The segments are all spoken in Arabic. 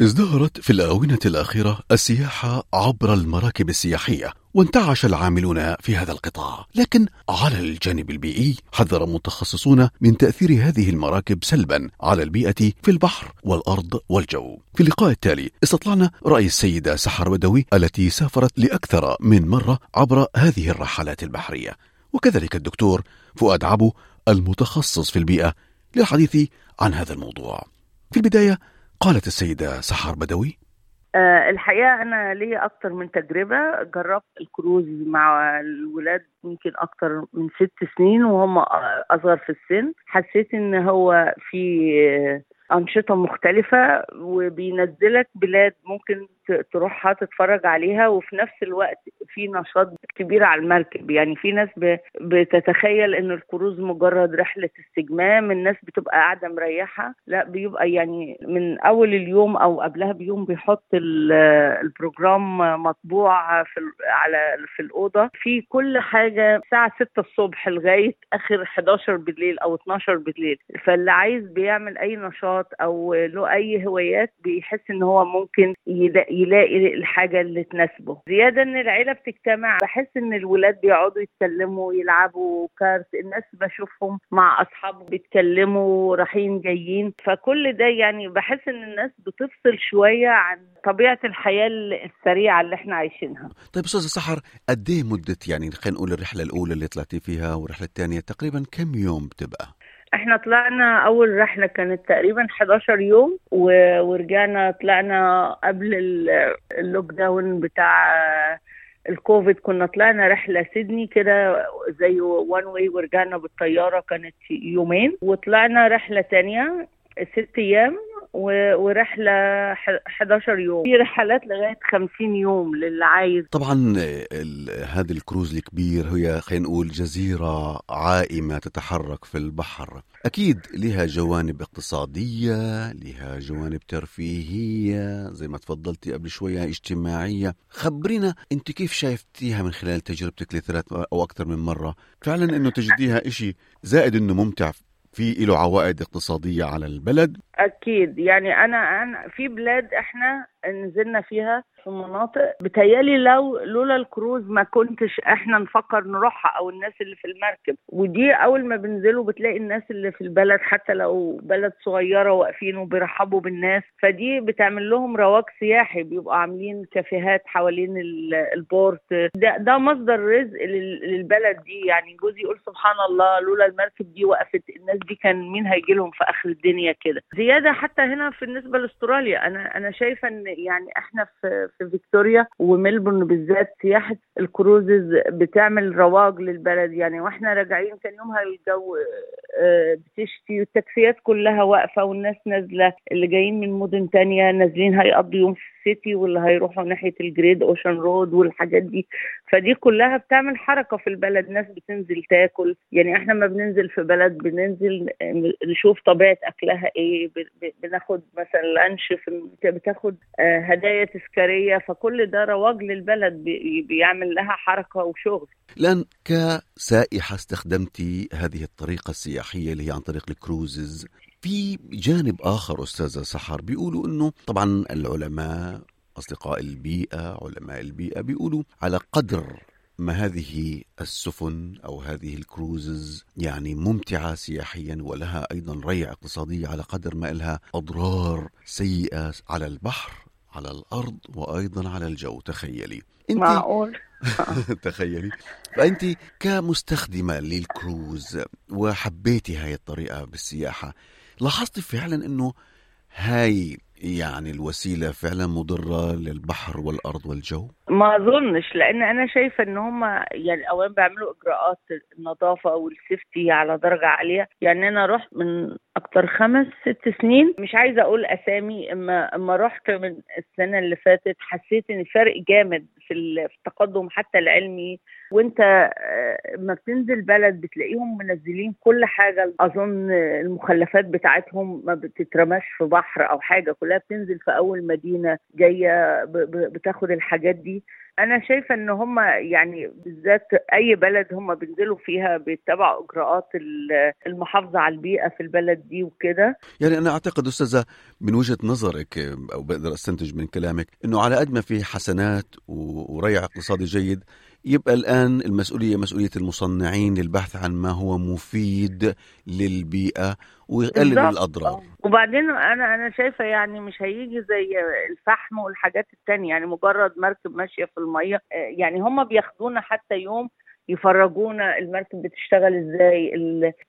ازدهرت في الآونة الأخيرة السياحة عبر المراكب السياحية وانتعش العاملون في هذا القطاع. لكن على الجانب البيئي حذر متخصصون من تأثير هذه المراكب سلبا على البيئة في البحر والأرض والجو. في اللقاء التالي استطلعنا رأي السيدة سحر بدوي التي سافرت لأكثر من مرة عبر هذه الرحلات البحرية. وكذلك الدكتور فؤاد عبو المتخصص في البيئة للحديث عن هذا الموضوع. في البداية قالت السيدة سحر بدوي. أه الحقيقة أنا ليا أكتر من تجربة. جربت الكروز مع الولاد يمكن أكتر من ست سنين وهم أصغر في السن. حسيت إن هو في أنشطة مختلفة وبينزلك بلاد ممكن تروحها تتفرج عليها وفي نفس الوقت في نشاط كبير على المركب. يعني في ناس بتتخيل إن الكروز مجرد رحلة استجمام الناس بتبقى قاعدة مريحة. لا بيبقى يعني من أول اليوم أو قبلها بيوم بيحط البروجرام مطبوع في على في الأوضة. في كل حاجة الساعة 6 الصبح لغاية آخر 11 بالليل أو 12 بالليل. فاللي عايز بيعمل أي نشاط أو له أي هوايات بيحس إن هو ممكن يلاقي الحاجة اللي تناسبه. زيادة إن العيلة بتجتمع بحس إن الولاد بيقعدوا يتكلموا يلعبوا كارت الناس بشوفهم مع أصحابهم بيتكلموا رايحين جايين. فكل ده يعني بحس إن الناس بتفصل شوية عن طبيعة الحياة السريعة اللي إحنا عايشينها. طيب أستاذ سحر قد إيه مدة يعني خلينا نقول الرحلة الأولى اللي طلعتي فيها والرحلة الثانية تقريبا كم يوم بتبقى؟ إحنا طلعنا أول رحلة كانت تقريبا 11 يوم و... ورجعنا طلعنا قبل ال lockdown بتاع الكوفيد. كنا طلعنا رحلة سيدني كده زي one way ورجعنا بالطيارة كانت يومين. وطلعنا رحلة تانية ست أيام ورحلة 11 يوم. في رحلات لغاية 50 يوم للي عايز. طبعا هذا الكروز الكبير هي خلينا نقول جزيرة عائمة تتحرك في البحر. أكيد لها جوانب اقتصادية لها جوانب ترفيهية زي ما تفضلتي قبل شوية اجتماعية. خبرينا أنت كيف شايفتيها من خلال تجربتك لثلاث أو أكثر من مرة؟ فعلا أنه تجديها إشي زائد أنه ممتع في له عوائد اقتصادية على البلد؟ أكيد. يعني أنا أنا في بلاد إحنا نزلنا فيها في مناطق. بتهيألي لو لولا الكروز ما كنتش إحنا نفكر نروحها أو الناس اللي في المركب. ودي اول ما بنزلوا بتلاقي الناس اللي في البلد حتى لو بلد صغيرة واقفين وبيرحبوا بالناس. فدي بتعمل لهم رواج سياحي بيبقوا عاملين كافيهات حوالين ال port. ده, ده مصدر رزق للبلد دي. يعني جوزي يقول سبحان الله لولا المركب دي وقفت الناس دي كان مين هيجي لهم في آخر الدنيا كده؟ زيادة حتى هنا بالنسبة لأستراليا أنا أنا شايفة إن يعني إحنا في في فيكتوريا وميلبورن بالذات سياحة ال cruises بتعمل رواج للبلد. يعني وإحنا راجعين كان يومها الجو بتشتي والتاكسيات كلها واقفة والناس نازلة. اللي جايين من مدن تانية نازلين هيقضوا يوم في ال city واللي هيروحوا ناحية ال Great Ocean Road والحاجات دي. فدي كلها بتعمل حركة في البلد ناس بتنزل تاكل. يعني إحنا ما بننزل في بلد بننزل نشوف طبيعة أكلها إيه بناخد مثلا لانش بتاخد هدايا تذكارية. فكل ده رواج للبلد بيعمل لها حركة وشغل. الان كسائحه استخدمتي هذه الطريقة السياحية اللي هي عن طريق الكروزز. في جانب آخر أستاذة سحر بيقولوا إنه طبعا العلماء أصدقاء البيئة علماء البيئة بيقولوا على قدر ما هذه السفن أو هذه الكروزز يعني ممتعة سياحيا ولها أيضا ريع اقتصاديه على قدر ما لها أضرار سيئة على البحر على الأرض وأيضا على الجو. تخيلي. انت معقول؟ تخيلي. فانت كمستخدمة للكروز وحبيتي هاي الطريقة بالسياحة لاحظتي فعلا إنه هاي يعني الوسيلة فعلا مضرة للبحر والأرض والجو؟ ما أظنش لأن أنا شايفة إن هم يعني اولا بيعملوا إجراءات النظافة والسيفتي على درجة عالية يعني أنا رحت من أكتر خمس ست سنين. مش عايزة أقول أسامي أما أما رحت من السنة اللي فاتت حسيت إن فرق جامد في التقدم حتى العلمي. وأنت آه، ما بتنزل بلد بتلاقيهم منزلين كل حاجة. أظن المخلفات بتاعتهم ما بتترماش في بحر أو حاجة كلها بتنزل في أول مدينة جاية بتاخد الحاجات دي. أنا شايفة إن هم يعني بالذات أي بلد هم بينزلوا فيها بيتبعوا إجراءات المحافظة على البيئة في البلد دي وكده. يعني أنا أعتقد أستاذة من وجهة نظرك أو بقدر أستنتج من كلامك إنه على قد ما في حسنات وريع اقتصادي جيد يبقى الآن المسؤولية مسؤولية المصنعين للبحث عن ما هو مفيد للبيئة ويقلل الأضرار. وبعدين أنا أنا شايفة يعني مش هيجي زي الفحم والحاجات التانية يعني مجرد مركب ماشية في المية يعني هم بياخدونا حتى يوم يفرجونا المركب بتشتغل إزاي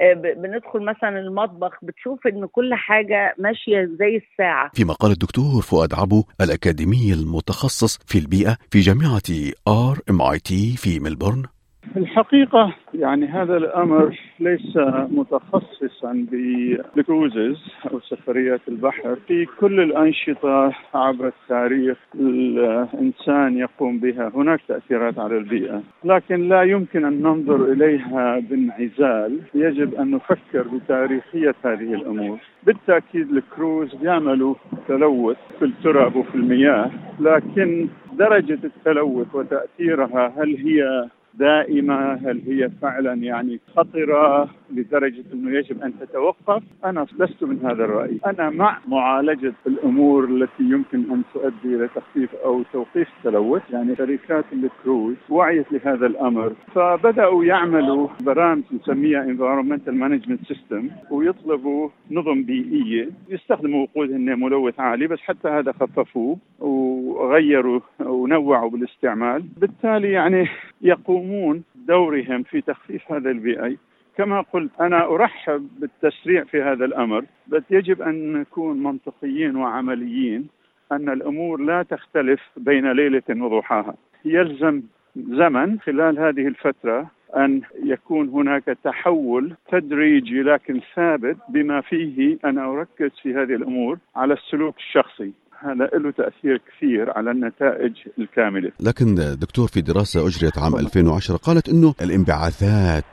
آه، بندخل مثلا المطبخ بتشوف إن كل حاجة ماشية زي الساعة. فيما قال الدكتور فؤاد عبو الأكاديمي المتخصص في البيئة في جامعة RMIT في ملبورن. الحقيقة يعني هذا الأمر ليس متخصصا بالكروزز أو سفريات البحر. في كل الأنشطة عبر التاريخ الإنسان يقوم بها. هناك تأثيرات على البيئة لكن لا يمكن أن ننظر إليها بانعزال. يجب أن نفكر بتاريخية هذه الأمور. بالتأكيد الكروز بيعملوا تلوث في التراب وفي المياه لكن درجة التلوث وتأثيرها هل هي دائمة هل هي فعلا يعني خطرة لدرجة أنه يجب أن تتوقف؟ أنا لست من هذا الرأي. أنا مع معالجة الأمور التي يمكن أن تؤدي إلى تخفيف أو توقيف التلوث يعني شركات الكروز وعيت لهذا الأمر. فبدأوا يعملوا برامج نسميها environmental management system ويطلبوا نظم بيئية يستخدموا وقود ملوث عالي بس حتى هذا خففوه وغيروا ونوعوا بالاستعمال. بالتالي يعني يقومون دورهم في تخفيف هذا البيئي كما قلت أنا أرحب بالتسريع في هذا الأمر بس يجب أن نكون منطقيين وعمليين أن الأمور لا تختلف بين ليلة وضحاها. يلزم زمن خلال هذه الفترة أن يكون هناك تحول تدريجي لكن ثابت بما فيه أنا أركز في هذه الأمور على السلوك الشخصي. هذا له تأثير كثير على النتائج الكاملة. لكن دكتور في دراسة أجريت عام 2010 قالت أنه الانبعاثات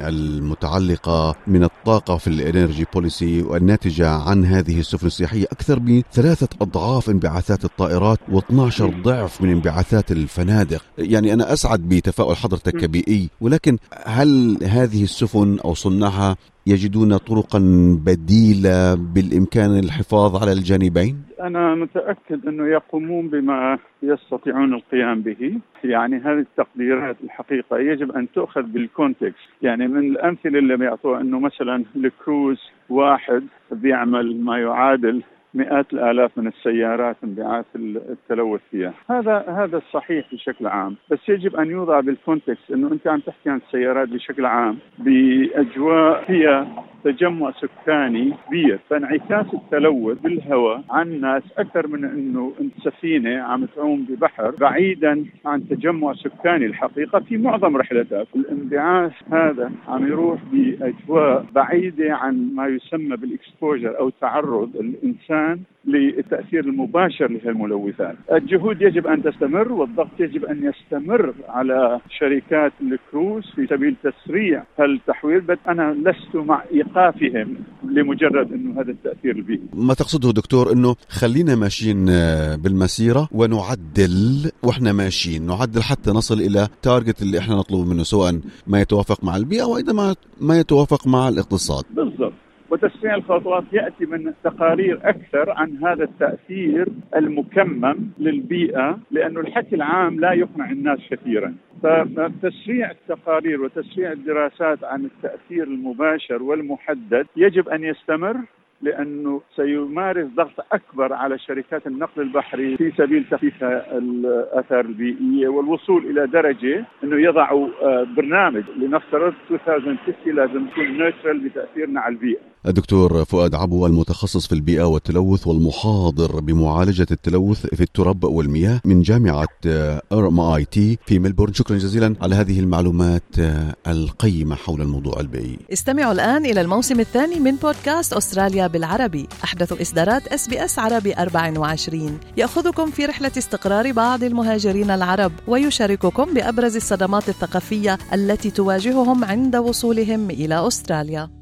المتعلقة من الطاقة في الإنرجي بوليسي والناتجة عن هذه السفن السياحية أكثر بثلاثة أضعاف انبعاثات الطائرات و12 ضعف من انبعاثات الفنادق. يعني أنا أسعد بتفاؤل حضرتك كبيئي ولكن هل هذه السفن أو صناعها يجدون طرقا بديلة بالإمكان الحفاظ على الجانبين؟ أنا متأكد أنه يقومون بما يستطيعون القيام به يعني هذه التقديرات الحقيقة يجب أن تؤخذ بال context يعني من الأمثلة اللي بيعطوها أنه مثلا الكروز واحد بيعمل ما يعادل مئات الآلاف من السيارات انبعاث التلوث فيها، هذا هذا الصحيح بشكل عام، بس يجب أن يوضع بال context إنه أنت عم تحكي عن السيارات بشكل عام بأجواء فيها تجمع سكاني كبير. فانعكاس التلوث بالهواء عن الناس أكثر من إنه أنت سفينة عم تعوم ببحر بعيدا عن تجمع سكاني. الحقيقة في معظم رحلتها الانبعاث هذا عم يروح بأجواء بعيدة عن ما يسمى بال exposure أو تعرض الإنسان للتأثير المباشر لهالملوثات. الجهود يجب أن تستمر والضغط يجب أن يستمر على شركات الكروز في سبيل تسريع هالتحويل بس أنا لست مع إيقافهم لمجرد إنه هذا التأثير البيئي. ما تقصده دكتور إنه خلينا ماشيين آه، بالمسيرة ونعدل وإحنا ماشيين، نعدل حتى نصل إلى target اللي إحنا نطلبه منه سواء ما يتوافق مع البيئة وأيضا ما يتوافق مع الاقتصاد. بالضبط. وتسريع الخطوات يأتي من تقارير أكثر عن هذا التأثير المكمم للبيئة لأنه الحكي العام لا يقنع الناس كثيرا. فتسريع التقارير وتسريع الدراسات عن التأثير المباشر والمحدد يجب أن يستمر لأنه سيمارس ضغط أكبر على شركات النقل البحري في سبيل تخفيف الآثار البيئية والوصول إلى درجة أنه يضعوا آه، برنامج لنفترض 2050 لازم يكون نيوترال بتأثيرنا على البيئة. الدكتور فؤاد عبو المتخصص في البيئة والتلوث والمحاضر بمعالجة التلوث في التراب والمياه من جامعة RMIT في ملبورن. شكرا جزيلا على هذه المعلومات القيمة حول الموضوع البيئي. استمعوا الآن إلى الموسم الثاني من بودكاست أستراليا بالعربي. أحدث إصدارات SBS عربي 24 يأخذكم في رحلة استقرار بعض المهاجرين العرب ويشارككم بأبرز الصدمات الثقافية التي تواجههم عند وصولهم إلى أستراليا.